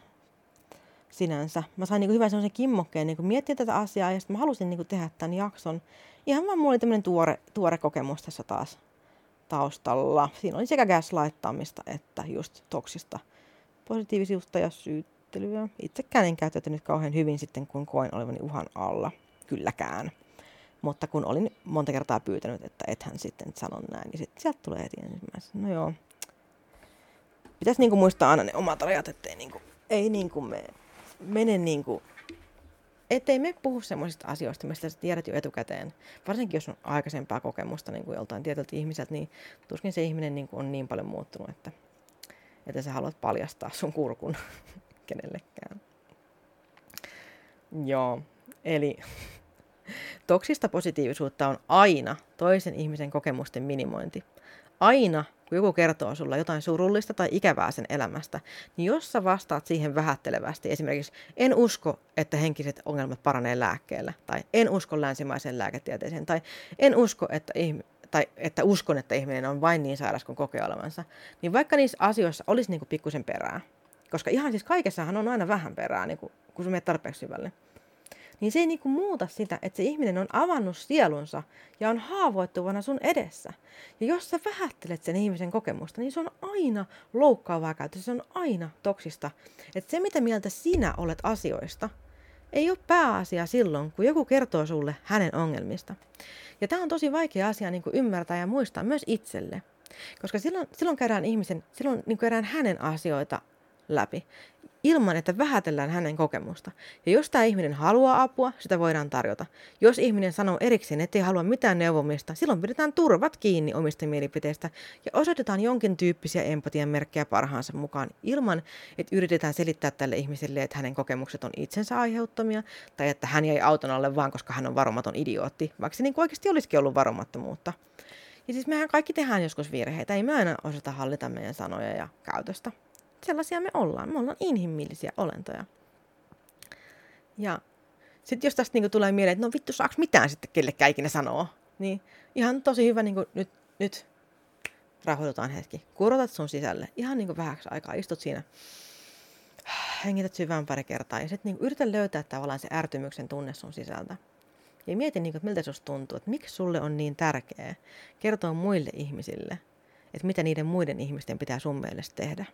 Speaker 1: sinänsä. Mä sain niinku hyvän sellaisen kimmokkeen niinku miettiä tätä asiaa ja sitten mä halusin niinku tehdä tämän jakson. Ihan vaan mulla oli tämmöinen tuore, tuore kokemus tässä taas taustalla. Siinä oli sekä gaslighttamista että just toksista positiivisuutta ja syyttelyä. Itsekään en käyttäytynyt kauhean hyvin sitten, kun koin olevani uhan alla. Kylläkään. Mutta kun olin monta kertaa pyytänyt, että ethän sitten sano näin, niin sitten sieltä tulee heti ensimmäisenä. No joo. Pitäisi niinku muistaa aina ne omat rajat, ettei niinku, ei niinku me, mene niinku, ettei me puhu semmoisista asioista, mistä sä tiedät jo etukäteen. Varsinkin jos on aikaisempaa kokemusta niin kuin joltain tietyltä ihmiseltä, niin tuskin se ihminen niin kuin on niin paljon muuttunut, että, että sä haluat paljastaa sun kurkun kenellekään. Joo, eli Toksista positiivisuutta on aina toisen ihmisen kokemusten minimointi. Aina, kun joku kertoo sulla jotain surullista tai ikävää sen elämästä, niin jos sä vastaat siihen vähättelevästi, esimerkiksi en usko, että henkiset ongelmat paranee lääkkeellä, tai en usko länsimaiseen lääketieteeseen, tai en usko, että ihmi- tai että uskon, että ihminen on vain niin sairas kuin kokee olevansa, niin vaikka niissä asioissa olisi niin kuin pikkusen perää, koska ihan siis kaikessahan on aina vähän perää, niin kuin, kun sä menet tarpeeksi syvälle, niin se ei niinku muuta sitä, että se ihminen on avannut sielunsa ja on haavoittuvana sun edessä. Ja jos sä vähättelet sen ihmisen kokemusta, niin se on aina loukkaavaa käytössä, se on aina toksista. Että se, mitä mieltä sinä olet asioista, ei ole pääasia silloin, kun joku kertoo sulle hänen ongelmista. Ja tämä on tosi vaikea asia niin kuin ymmärtää ja muistaa myös itselle. Koska silloin, silloin käydään ihmisen, silloin niin käydään hänen asioita läpi ilman, että vähätellään hänen kokemusta. Ja jos tämä ihminen haluaa apua, sitä voidaan tarjota. Jos ihminen sanoo erikseen, ettei halua mitään neuvomista, silloin pidetään turvat kiinni omista mielipiteistä ja osoitetaan jonkin tyyppisiä empatian merkkejä parhaansa mukaan ilman, että yritetään selittää tälle ihmiselle, että hänen kokemukset on itsensä aiheuttamia tai että hän jäi auton alle vaan, koska hän on varomaton idiootti, vaikka se niin oikeasti olisikin ollut varomattomuutta. Ja siis mehän kaikki tehdään joskus virheitä, ei me aina osata hallita meidän sanoja ja käytöstä sellaisia me ollaan. Me ollaan inhimillisiä olentoja. Ja sitten jos tästä niinku tulee mieleen, että no vittu, saaks mitään sitten kellekään ikinä sanoa, niin ihan tosi hyvä niinku nyt, nyt rauhoitutaan hetki. Kurotat sun sisälle ihan niinku vähäksi aikaa, istut siinä, hengität syvään pari kertaa ja sitten niinku yritä löytää tavallaan se ärtymyksen tunne sun sisältä. Ja mieti, niinku, että miltä susta tuntuu, että miksi sulle on niin tärkeää kertoa muille ihmisille, että mitä niiden muiden ihmisten pitää sun mielestä tehdä.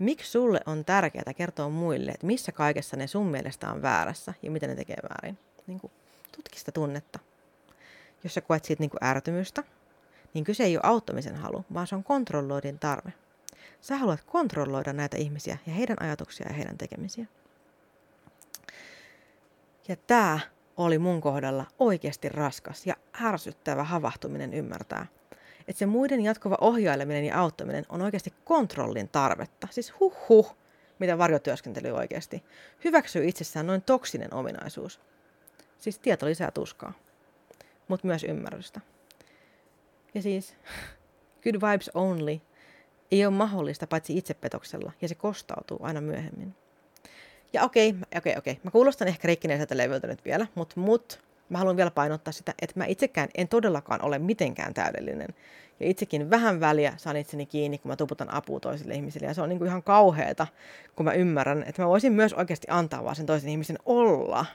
Speaker 1: Miksi sulle on tärkeää kertoa muille, että missä kaikessa ne sun mielestä on väärässä ja mitä ne tekee väärin? Niin kuin, tutki sitä tunnetta. Jos sä koet siitä niin kuin ärtymystä, niin kyse ei ole auttamisen halu, vaan se on kontrolloidin tarve. Sä haluat kontrolloida näitä ihmisiä ja heidän ajatuksia ja heidän tekemisiä. Ja tämä oli mun kohdalla oikeasti raskas ja ärsyttävä havahtuminen ymmärtää – että se muiden jatkuva ohjaileminen ja auttaminen on oikeasti kontrollin tarvetta. Siis huh mitä varjotyöskentely oikeasti. Hyväksyy itsessään noin toksinen ominaisuus. Siis tieto lisää tuskaa, mutta myös ymmärrystä. Ja siis good vibes only ei ole mahdollista paitsi itsepetoksella, ja se kostautuu aina myöhemmin. Ja okei, okei, okei. Mä kuulostan ehkä rikkineiseltä levyltä nyt vielä, mutta mut mä haluan vielä painottaa sitä, että mä itsekään en todellakaan ole mitenkään täydellinen. Ja itsekin vähän väliä saan itseni kiinni, kun mä tuputan apua toisille ihmisille. Ja se on niin kuin ihan kauheata, kun mä ymmärrän, että mä voisin myös oikeasti antaa vaan sen toisen ihmisen olla.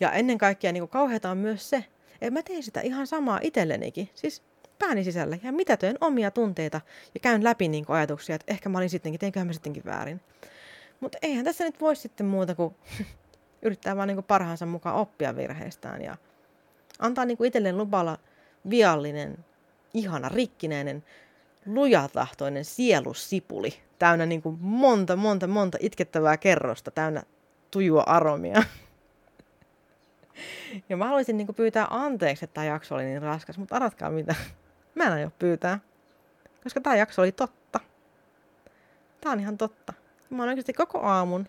Speaker 1: Ja ennen kaikkea niin kuin kauheata on myös se, että mä teen sitä ihan samaa itsellenikin. Siis pääni sisällä ja mitätöin omia tunteita ja käyn läpi niin kuin ajatuksia, että ehkä mä olin sittenkin, teinköhän mä sittenkin väärin. Mutta eihän tässä nyt voi sitten muuta kuin yrittää vaan niin kuin parhaansa mukaan oppia virheistään ja antaa niin kuin itselleen lupalla viallinen, ihana, rikkinäinen, lujatahtoinen sielusipuli, täynnä niin kuin monta, monta, monta itkettävää kerrosta, täynnä tujua aromia. Ja mä haluaisin niin kuin pyytää anteeksi, että tämä jakso oli niin raskas, mutta aratkaa mitä. Mä en aio pyytää, koska tämä jakso oli totta. Tämä on ihan totta. Mä oon oikeasti koko aamun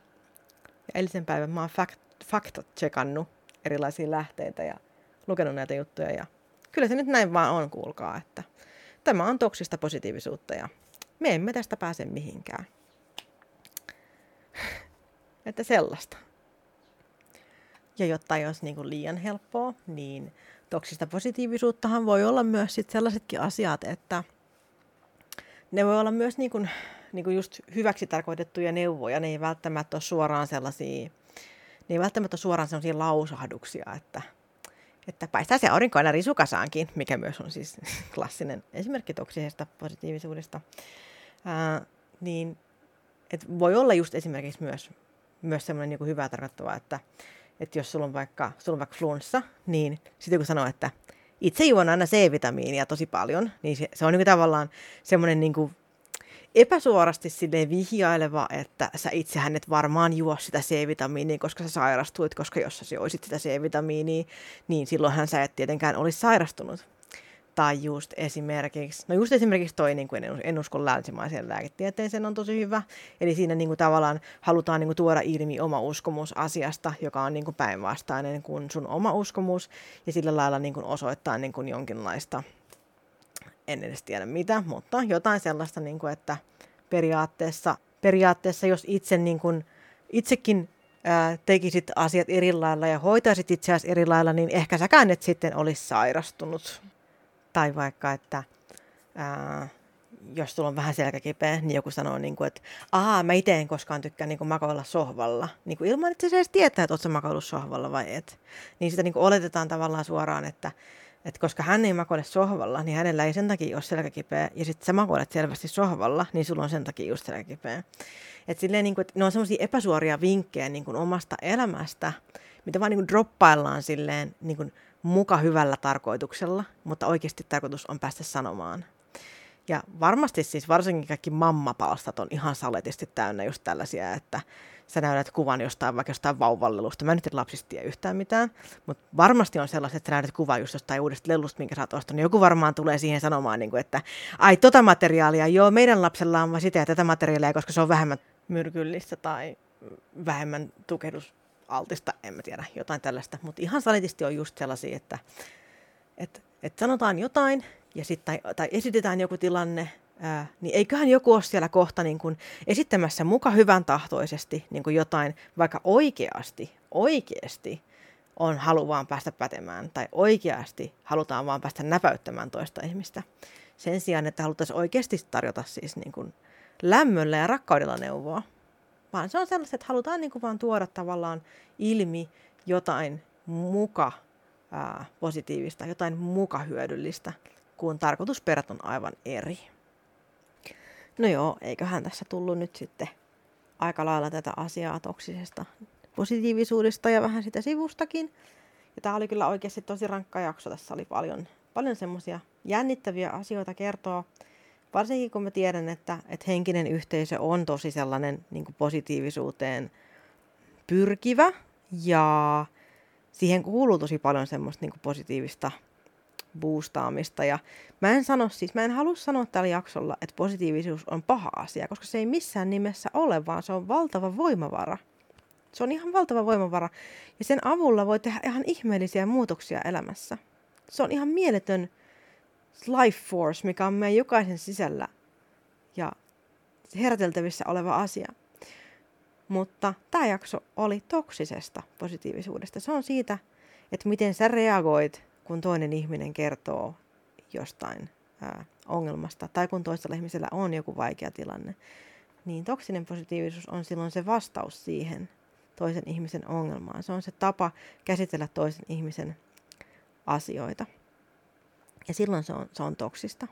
Speaker 1: eilisen päivän mä oon fact, faktat-checkannut erilaisia lähteitä ja lukenut näitä juttuja. Ja kyllä se nyt näin vaan on, kuulkaa, että tämä on toksista positiivisuutta ja me emme tästä pääse mihinkään. että sellaista. Ja jotta ei olisi niin kuin liian helppoa, niin toksista positiivisuuttahan voi olla myös sit sellaisetkin asiat, että ne voi olla myös niin kuin, niin kuin just hyväksi tarkoitettuja neuvoja. Ne ei välttämättä ole suoraan sellaisia, ne ei välttämättä ole suoraan sellaisia lausahduksia, että, että paistaa se aurinko aina risukasaankin, mikä myös on siis klassinen esimerkki toksisesta positiivisuudesta. Ää, niin et voi olla just esimerkiksi myös, myös semmoinen niin hyvää tarkoittava, että, että jos sulla on vaikka, sulla on vaikka flunssa, niin sitten kun sanoo, että itse juon aina C-vitamiinia tosi paljon, niin se, se on niin tavallaan semmoinen niin epäsuorasti sille vihjaileva, että sä itse hänet varmaan juo sitä C-vitamiinia, koska sä sairastuit, koska jos sä joisit sitä C-vitamiinia, niin silloinhan sä et tietenkään olisi sairastunut. Tai just esimerkiksi, no just esimerkiksi toi, niin kuin en usko länsimaiseen lääketieteeseen on tosi hyvä. Eli siinä niin kuin tavallaan halutaan niin kuin tuoda ilmi oma uskomus asiasta, joka on niin kuin päinvastainen kuin sun oma uskomus. Ja sillä lailla niin kuin osoittaa niin kuin jonkinlaista, en edes tiedä mitä, mutta jotain sellaista, niin kuin, että periaatteessa, periaatteessa jos itse niin kuin, itsekin ää, tekisit asiat eri lailla ja hoitaisit itseäsi eri lailla, niin ehkä säkään et sitten olisi sairastunut tai vaikka, että ää, jos sulla on vähän selkäkipeä, niin joku sanoo, niin kuin, että ahaa, mä itse en koskaan tykkää niin kuin makoilla sohvalla. Niin kuin ilman, että se edes tietää, että oot sä makoillut sohvalla vai et. Niin sitä niin kuin oletetaan tavallaan suoraan, että, että koska hän ei makoile sohvalla, niin hänellä ei sen takia ole selkäkipeä. Ja sitten sä makoilet selvästi sohvalla, niin sulla on sen takia just selkäkipeä. Että silleen, niin kuin, että ne on semmoisia epäsuoria vinkkejä niin kuin omasta elämästä, mitä vaan niin kuin droppaillaan silleen niin kuin muka hyvällä tarkoituksella, mutta oikeasti tarkoitus on päästä sanomaan. Ja varmasti siis varsinkin kaikki mammapalstat on ihan saletisti täynnä just tällaisia, että sä näytät kuvan jostain vaikka jostain vauvallelusta. Mä en nyt lapsista tiedä yhtään mitään, mutta varmasti on sellaiset, että sä näytät kuvan just jostain uudesta lelusta, minkä sä oot ostanut. Joku varmaan tulee siihen sanomaan, niin kuin, että ai tota materiaalia, joo meidän lapsella on vaan sitä ja tätä materiaalia, koska se on vähemmän myrkyllistä tai vähemmän tukehdus altista, en mä tiedä, jotain tällaista. Mutta ihan salitisti on just sellaisia, että, että, että sanotaan jotain ja sit, tai, tai esitetään joku tilanne, ää, niin eiköhän joku ole siellä kohta niin kuin esittämässä muka hyvän tahtoisesti niin kuin jotain, vaikka oikeasti, oikeasti on halu vaan päästä pätemään tai oikeasti halutaan vaan päästä näpäyttämään toista ihmistä. Sen sijaan, että haluttaisiin oikeasti tarjota siis niin kuin lämmöllä ja rakkaudella neuvoa vaan se on sellaista, että halutaan niin kuin vaan tuoda tavallaan ilmi jotain muka ää, positiivista, jotain muka hyödyllistä, kun tarkoitusperät on aivan eri. No joo, eiköhän tässä tullut nyt sitten aika lailla tätä asiaa toksisesta positiivisuudesta ja vähän sitä sivustakin. Ja tämä oli kyllä oikeasti tosi rankka jakso. Tässä oli paljon, paljon semmoisia jännittäviä asioita kertoa varsinkin kun mä tiedän, että, että henkinen yhteisö on tosi sellainen niin positiivisuuteen pyrkivä ja siihen kuuluu tosi paljon semmoista niin positiivista boostaamista. Ja mä en sano siis, mä en halua sanoa tällä jaksolla, että positiivisuus on paha asia, koska se ei missään nimessä ole, vaan se on valtava voimavara. Se on ihan valtava voimavara. Ja sen avulla voi tehdä ihan ihmeellisiä muutoksia elämässä. Se on ihan mieletön life force, mikä on meidän jokaisen sisällä ja heräteltävissä oleva asia. Mutta tämä jakso oli toksisesta positiivisuudesta. Se on siitä, että miten sä reagoit, kun toinen ihminen kertoo jostain ää, ongelmasta tai kun toisella ihmisellä on joku vaikea tilanne. Niin toksinen positiivisuus on silloin se vastaus siihen toisen ihmisen ongelmaan. Se on se tapa käsitellä toisen ihmisen asioita. Ja silloin se on, se on toksista.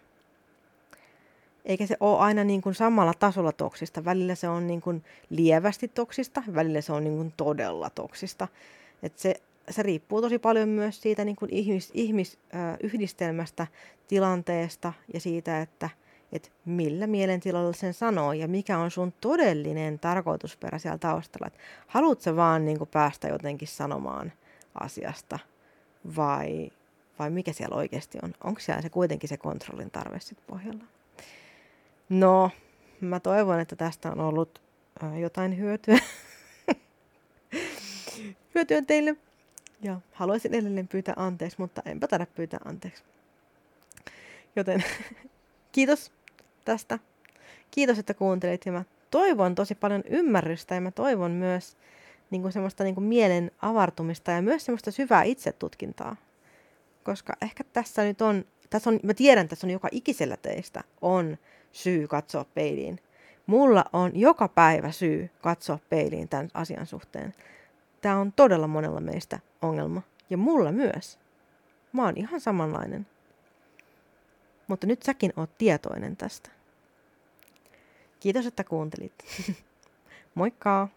Speaker 1: Eikä se ole aina niin kuin samalla tasolla toksista. Välillä se on niin kuin lievästi toksista, välillä se on niin kuin todella toksista. Et se, se riippuu tosi paljon myös siitä niin kuin ihmis, ihmisyhdistelmästä, tilanteesta ja siitä, että, että millä mielentilalla sen sanoo ja mikä on sun todellinen tarkoitusperä siellä taustalla. Et haluatko vaan niin päästä jotenkin sanomaan asiasta vai, vai mikä siellä oikeasti on? Onko siellä se kuitenkin se kontrollin tarve sitten pohjalla? No, mä toivon, että tästä on ollut jotain hyötyä. hyötyä teille. Ja haluaisin edelleen pyytää anteeksi, mutta enpä taida pyytää anteeksi. Joten kiitos tästä. Kiitos, että kuuntelit ja mä toivon tosi paljon ymmärrystä ja mä toivon myös niin kuin semmoista niin kuin mielen avartumista ja myös semmoista syvää itsetutkintaa. Koska ehkä tässä nyt on, tässä on, mä tiedän, tässä on joka ikisellä teistä on syy katsoa peiliin. Mulla on joka päivä syy katsoa peiliin tämän asian suhteen. Tämä on todella monella meistä ongelma. Ja mulla myös. Mä oon ihan samanlainen. Mutta nyt säkin oot tietoinen tästä. Kiitos, että kuuntelit. Moikka!